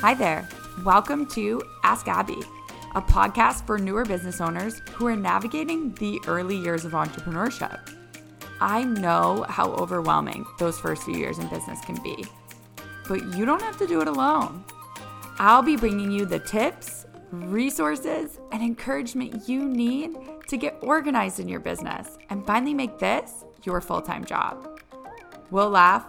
Hi there. Welcome to Ask Abby, a podcast for newer business owners who are navigating the early years of entrepreneurship. I know how overwhelming those first few years in business can be, but you don't have to do it alone. I'll be bringing you the tips, resources, and encouragement you need to get organized in your business and finally make this your full time job. We'll laugh,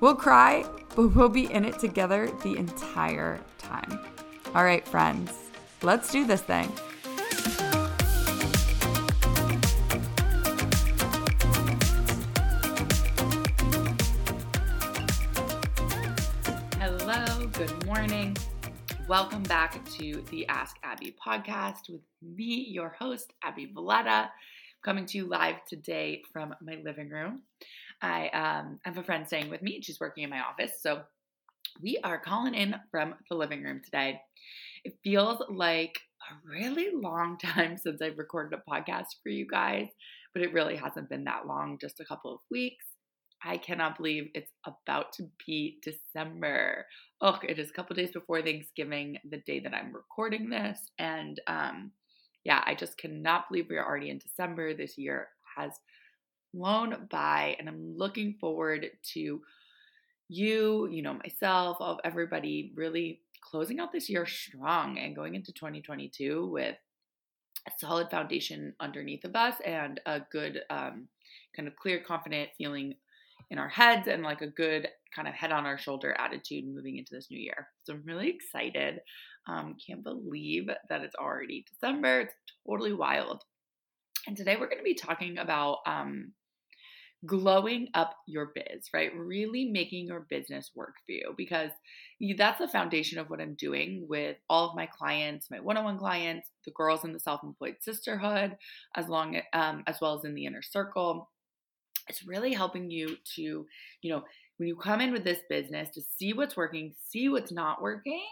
we'll cry, but we'll be in it together the entire time. All right, friends, let's do this thing. Hello, good morning. Welcome back to the Ask Abby podcast with me, your host, Abby Valletta, coming to you live today from my living room. I um, have a friend staying with me. And She's working in my office. So we are calling in from the living room today. It feels like a really long time since I've recorded a podcast for you guys, but it really hasn't been that long, just a couple of weeks. I cannot believe it's about to be December. Oh, it is a couple days before Thanksgiving, the day that I'm recording this. And um, yeah, I just cannot believe we're already in December. This year has flown by, and I'm looking forward to you, you know, myself, of everybody really closing out this year strong and going into 2022 with a solid foundation underneath of us and a good, um, kind of clear, confident feeling in our heads and like a good kind of head on our shoulder attitude moving into this new year. So I'm really excited. Um, can't believe that it's already December. It's totally wild. And today we're going to be talking about um, glowing up your biz, right? Really making your business work for you because that's the foundation of what I'm doing with all of my clients, my one-on-one clients, the girls in the self-employed sisterhood, as long um, as well as in the inner circle. It's really helping you to, you know, when you come in with this business to see what's working, see what's not working,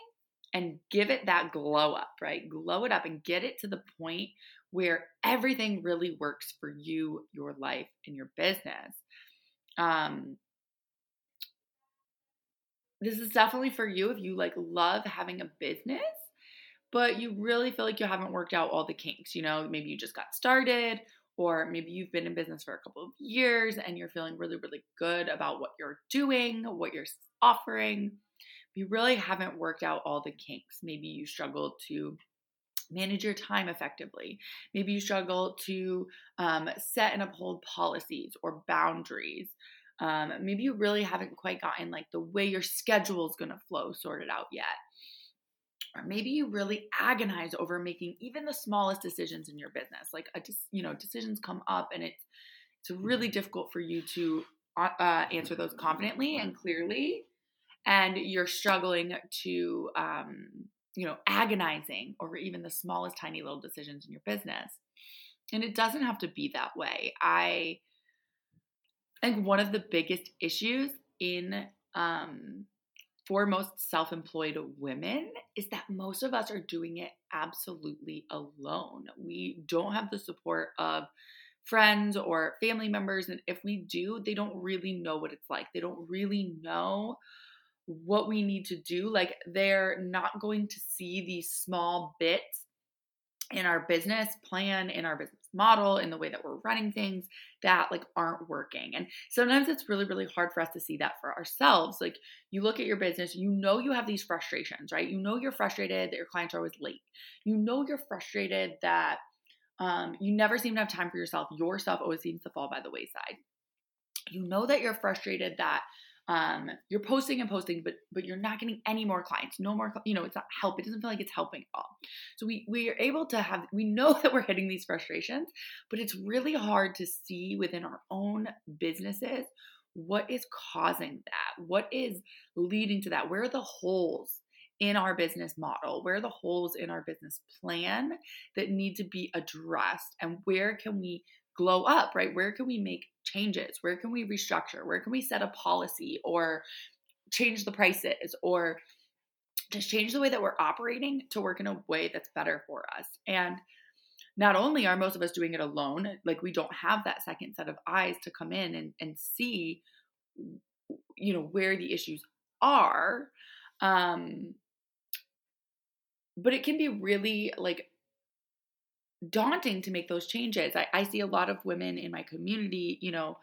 and give it that glow up, right? Glow it up and get it to the point where everything really works for you, your life, and your business. Um, this is definitely for you if you like love having a business, but you really feel like you haven't worked out all the kinks. You know, maybe you just got started, or maybe you've been in business for a couple of years and you're feeling really, really good about what you're doing, what you're offering. You really haven't worked out all the kinks. Maybe you struggle to manage your time effectively. Maybe you struggle to um, set and uphold policies or boundaries. Um, maybe you really haven't quite gotten like the way your schedule is going to flow sorted out yet. Or maybe you really agonize over making even the smallest decisions in your business. Like a, you know, decisions come up and it's it's really difficult for you to uh, uh, answer those confidently and clearly, and you're struggling to um, you know, agonizing over even the smallest tiny little decisions in your business. And it doesn't have to be that way. I think one of the biggest issues in um, for most self employed women is that most of us are doing it absolutely alone. We don't have the support of friends or family members. And if we do, they don't really know what it's like. They don't really know what we need to do. Like they're not going to see these small bits in our business plan, in our business model, in the way that we're running things that like aren't working. And sometimes it's really, really hard for us to see that for ourselves. Like you look at your business, you know you have these frustrations, right? You know you're frustrated that your clients are always late. You know you're frustrated that um, you never seem to have time for yourself. Your stuff always seems to fall by the wayside. You know that you're frustrated that um, you're posting and posting, but but you're not getting any more clients, no more, you know, it's not help. It doesn't feel like it's helping at all. So we we are able to have, we know that we're hitting these frustrations, but it's really hard to see within our own businesses what is causing that, what is leading to that, where are the holes in our business model? Where are the holes in our business plan that need to be addressed? And where can we glow up, right? Where can we make changes? Where can we restructure? Where can we set a policy or change the prices or just change the way that we're operating to work in a way that's better for us? And not only are most of us doing it alone, like we don't have that second set of eyes to come in and, and see, you know, where the issues are. Um, but it can be really like daunting to make those changes. I, I see a lot of women in my community, you know,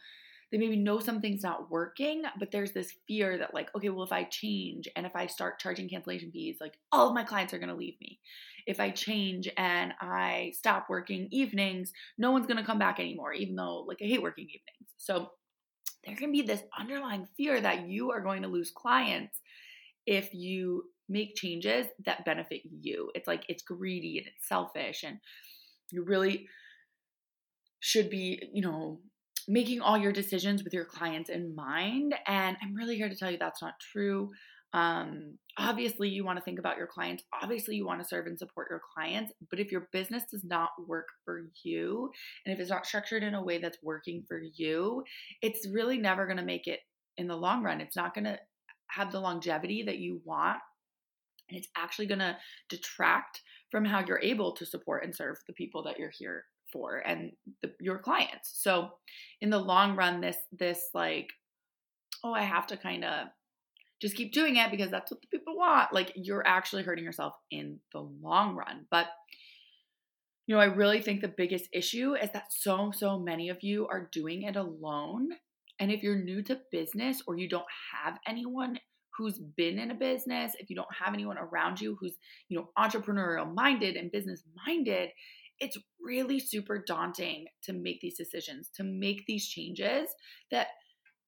they maybe know something's not working, but there's this fear that, like, okay, well, if I change and if I start charging cancellation fees, like all of my clients are going to leave me. If I change and I stop working evenings, no one's going to come back anymore, even though, like, I hate working evenings. So there can be this underlying fear that you are going to lose clients if you make changes that benefit you. It's like it's greedy and it's selfish and you really should be, you know, making all your decisions with your clients in mind. And I'm really here to tell you that's not true. Um, obviously, you want to think about your clients. Obviously, you want to serve and support your clients. But if your business does not work for you, and if it's not structured in a way that's working for you, it's really never going to make it in the long run. It's not going to have the longevity that you want. And it's actually going to detract from how you're able to support and serve the people that you're here for and the, your clients. So in the long run, this this like, oh, I have to kind of just keep doing it because that's what the people want. Like you're actually hurting yourself in the long run. But you know, I really think the biggest issue is that so so many of you are doing it alone. And if you're new to business or you don't have anyone who's been in a business, if you don't have anyone around you who's, you know, entrepreneurial minded and business minded, it's really super daunting to make these decisions, to make these changes that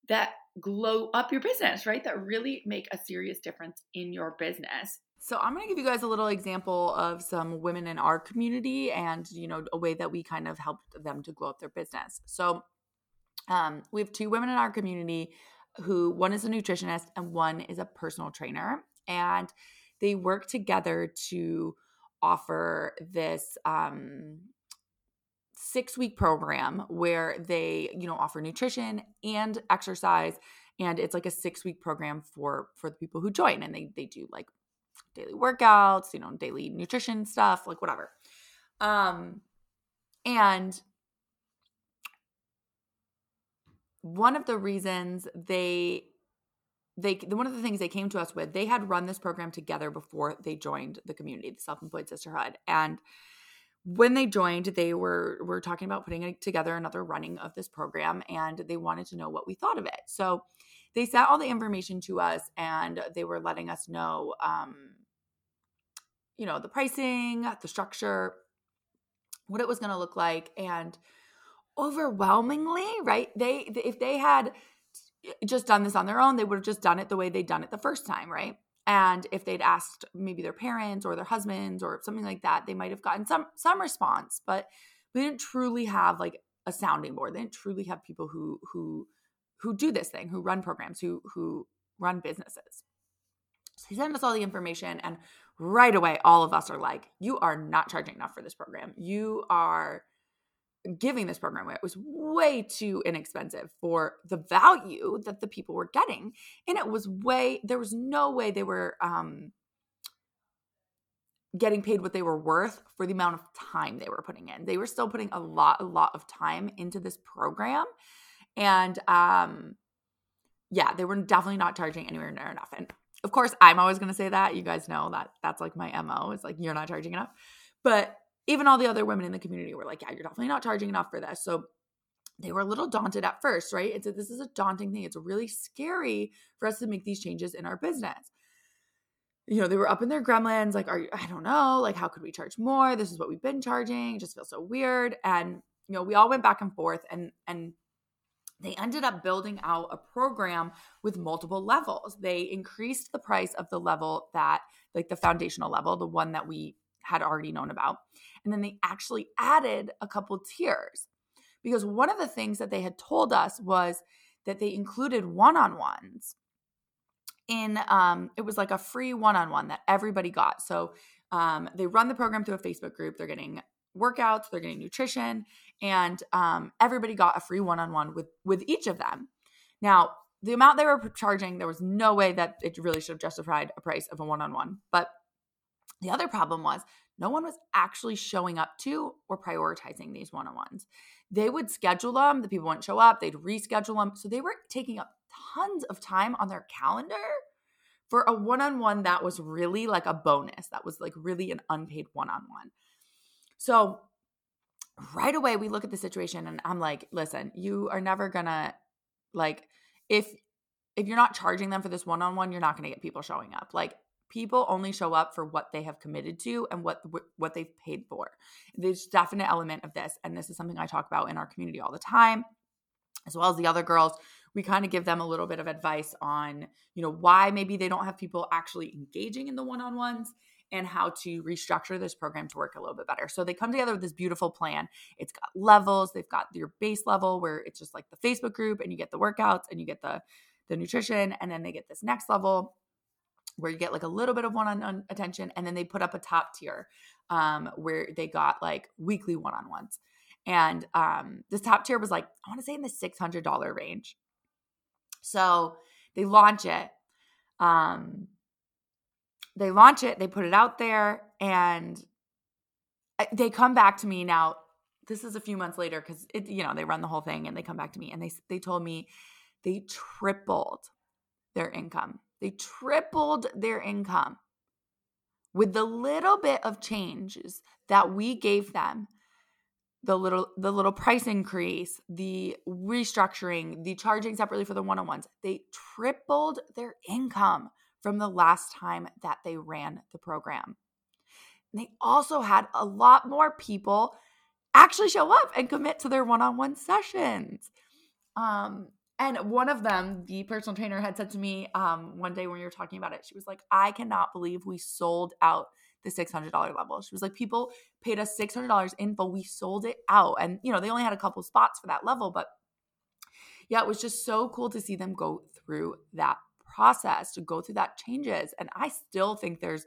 that glow up your business, right? That really make a serious difference in your business. So I'm going to give you guys a little example of some women in our community and, you know, a way that we kind of helped them to glow up their business. So um, we have two women in our community who one is a nutritionist and one is a personal trainer. And they work together to offer this um, six week program where they you know offer nutrition and exercise. And it's like a six week program for for the people who join. And they they do like daily workouts you know daily nutrition stuff like whatever. Um and one of the reasons they they one of the things they came to us with they had run this program together before they joined the community the self-employed sisterhood. And when they joined they were were talking about putting together another running of this program and they wanted to know what we thought of it. So they sent all the information to us and they were letting us know um you know the pricing the structure what it was going to look like and overwhelmingly right they if they had just done this on their own, they would have just done it the way they'd done it the first time, right? And if they'd asked maybe their parents or their husbands or something like that, they might have gotten some some response, but we didn't truly have like a sounding board. They didn't truly have people who who who do this thing, who run programs, who who run businesses. So he sent us all the information and right away all of us are like, you are not charging enough for this program. You are giving this program away. It was way too inexpensive for the value that the people were getting. And it was way, there was no way they were um, getting paid what they were worth for the amount of time they were putting in. They were still putting a lot, a lot of time into this program. And um, yeah, they were definitely not charging anywhere near enough. And of course, I'm always going to say that. You guys know that that's like my MO. It's like, you're not charging enough. But even all the other women in the community were like, yeah, you're definitely not charging enough for this. So they were a little daunted at first, right? And a, this is a daunting thing. It's really scary for us to make these changes in our business. You know, they were up in their gremlins, like, are you, I don't know, like, how could we charge more? This is what we've been charging. It just feels so weird. And, you know, we all went back and forth and, and, they ended up building out a program with multiple levels. They increased the price of the level that, like the foundational level, the one that we had already known about. And then they actually added a couple tiers. Because one of the things that they had told us was that they included one on ones in um, it was like a free one-on-one that everybody got. So um, they run the program through a facebook group. They're getting workouts. They're getting nutrition. And um, everybody got a free one-on-one with with each of them. Now the amount they were charging there was no way that it really should have justified a price of a one-on-one. But the other problem was no one was actually showing up to or prioritizing these one on ones. They would schedule them, the people wouldn't show up, they'd reschedule them. So they were taking up tons of time on their calendar for a one on one that was really like a bonus, that was like really an unpaid one on one. So right away, we look at the situation and I'm like, listen, you are never gonna, like, if if you're not charging them for this one on one, you're not going to get people showing up. Like people only show up for what they have committed to and what what they've paid for. There's definite element of this and this is something I talk about in our community all the time as well as the other girls we kind of give them a little bit of advice on, you know, why maybe they don't have people actually engaging in the one-on-ones and how to restructure this program to work a little bit better. So they come together with this beautiful plan. It's got levels. They've got your base level where it's just like the Facebook group and you get the workouts and you get the the nutrition and then they get this next level where you get like a little bit of one-on-one attention and then they put up a top tier um, where they got like weekly one-on-ones and um, this top tier was like i want to say in the $600 range so they launch it um, they launch it they put it out there and they come back to me now this is a few months later because it you know they run the whole thing and they come back to me and they they told me they tripled their income. They tripled their income. With the little bit of changes that we gave them the little the little price increase the restructuring the charging separately for the one-on-ones they tripled their income from the last time that they ran the program. And they also had a lot more people actually show up and commit to their one-on-one sessions. Um and one of them, the personal trainer, had said to me um, one day when we were talking about it, she was like, I cannot believe we sold out the $600 level. She was like, people paid us $600 in full. We sold it out. And, you know, they only had a couple spots for that level. But yeah, it was just so cool to see them go through that process, to go through that changes. And I still think there's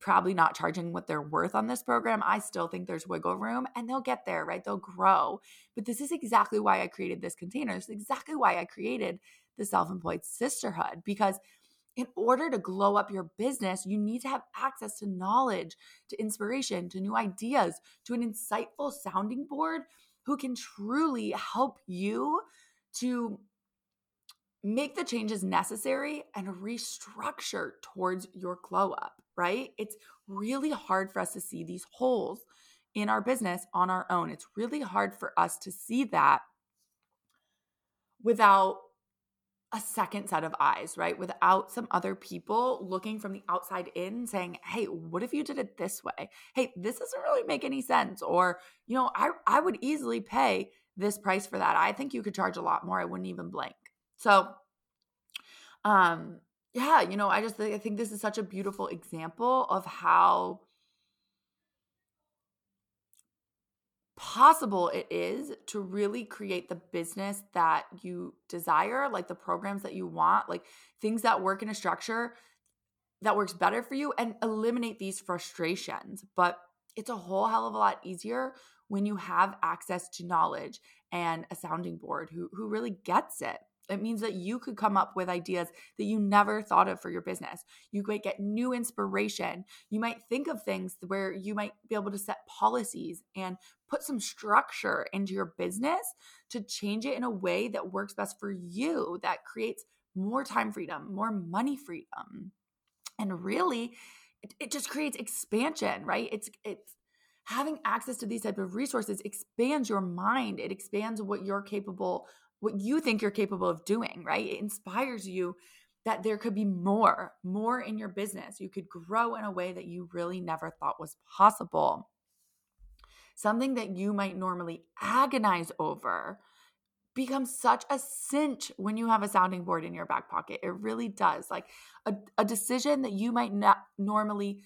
probably not charging what they're worth on this program, I still think there's wiggle room and they'll get there, right? They'll grow. But this is exactly why I created this container. This is exactly why I created the self employed sisterhood because in order to glow up your business, you need to have access to knowledge, to inspiration, to new ideas, to an insightful sounding board who can truly help you to make the changes necessary and restructure towards your glow up, right? It's really hard for us to see these holes in our business on our own. It's really hard for us to see that without a second set of eyes, right? Without some other people looking from the outside in saying, "Hey, what if you did it this way? Hey, this doesn't really make any sense." Or, you know, I I would easily pay this price for that. I think you could charge a lot more. I wouldn't even blink. So, um, yeah, you know, I just I think this is such a beautiful example of how possible it is to really create the business that you desire, like the programs that you want, like things that work in a structure that works better for you and eliminate these frustrations. But it's a whole hell of a lot easier when you have access to knowledge and a sounding board who who really gets it. It means that you could come up with ideas that you never thought of for your business. You might get new inspiration. You might think of things where you might be able to set policies and put some structure into your business to change it in a way that works best for you, that creates more time freedom, more money freedom. And really, it, it just creates expansion, right? It's it's having access to these type of resources expands your mind. It expands what you're capable what you think you're capable of doing, right? It inspires you that there could be more, more in your business. You could grow in a way that you really never thought was possible. Something that you might normally agonize over becomes such a cinch when you have a sounding board in your back pocket. It really does. Like a, a decision that you might not normally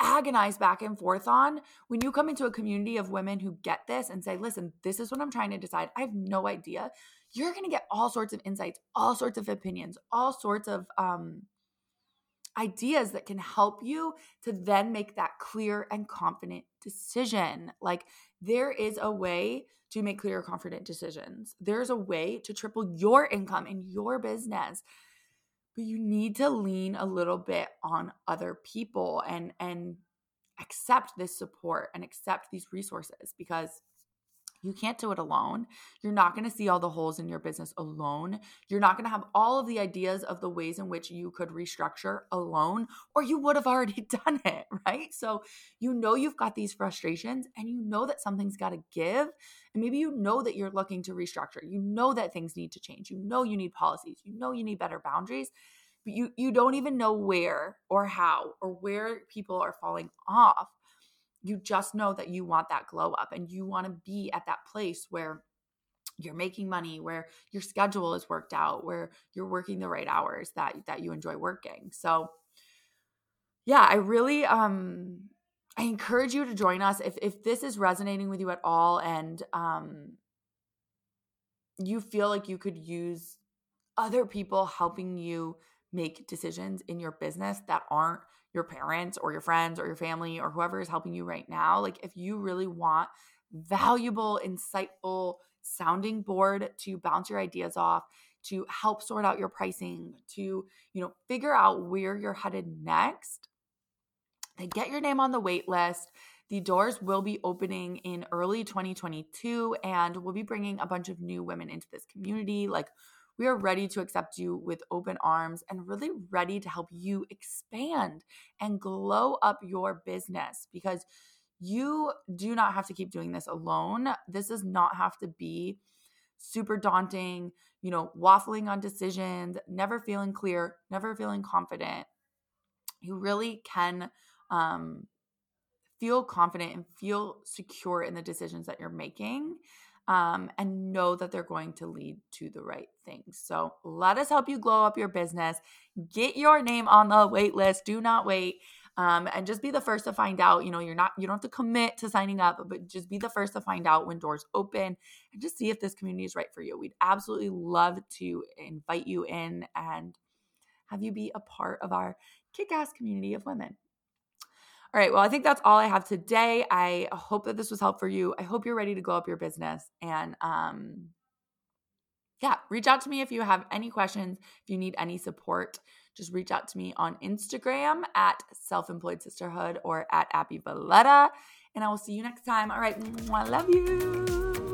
agonize back and forth on when you come into a community of women who get this and say, listen, this is what I'm trying to decide. I have no idea. You're going to get all sorts of insights, all sorts of opinions, all sorts of um, ideas that can help you to then make that clear and confident decision. Like, there is a way to make clear, confident decisions. There's a way to triple your income in your business but you need to lean a little bit on other people and and accept this support and accept these resources because You can't do it alone. You're not going to see all the holes in your business alone. You're not going to have all of the ideas of the ways in which you could restructure alone, or you would have already done it, right? So you know you've got these frustrations and you know that something's got to give. And maybe you know that you're looking to restructure. You know that things need to change. You know you need policies. You know you need better boundaries. But you, you don't even know where or how or where people are falling off you just know that you want that glow up and you want to be at that place where you're making money where your schedule is worked out where you're working the right hours that that you enjoy working. So yeah i really um i encourage you to join us. If if this is resonating with you at all and um you feel like you could use other people helping you make decisions in your business that aren't your parents or your friends or your family or whoever is helping you right now, like if you really want valuable, insightful sounding board to bounce your ideas off, to help sort out your pricing, to, you know, figure out where you're headed next, then get your name on the wait list. The doors will be opening in early 2022 and we'll be bringing a bunch of new women into this community like we are ready to accept you with open arms and really ready to help you expand and glow up your business because you do not have to keep doing this alone. This does not have to be super daunting, you know, waffling on decisions, never feeling clear, never feeling confident. You really can um, feel confident and feel secure in the decisions that you're making um, and know that they're going to lead to the right things. So let us help you glow up your business. Get your name on the wait list. Do not wait. Um, and just be the first to find out. You know, you're not, you don't have to commit to signing up, but just be the first to find out when doors open and just see if this community is right for you. We'd absolutely love to invite you in and have you be a part of our kick ass community of women. All right. Well, I think that's all I have today. I hope that this was helpful for you. I hope you're ready to glow up your business. And um, yeah, reach out to me if you have any questions, if you need any support. Just reach out to me on Instagram at Self Employed Sisterhood or at Abby Valletta. And I will see you next time. All right. I love you.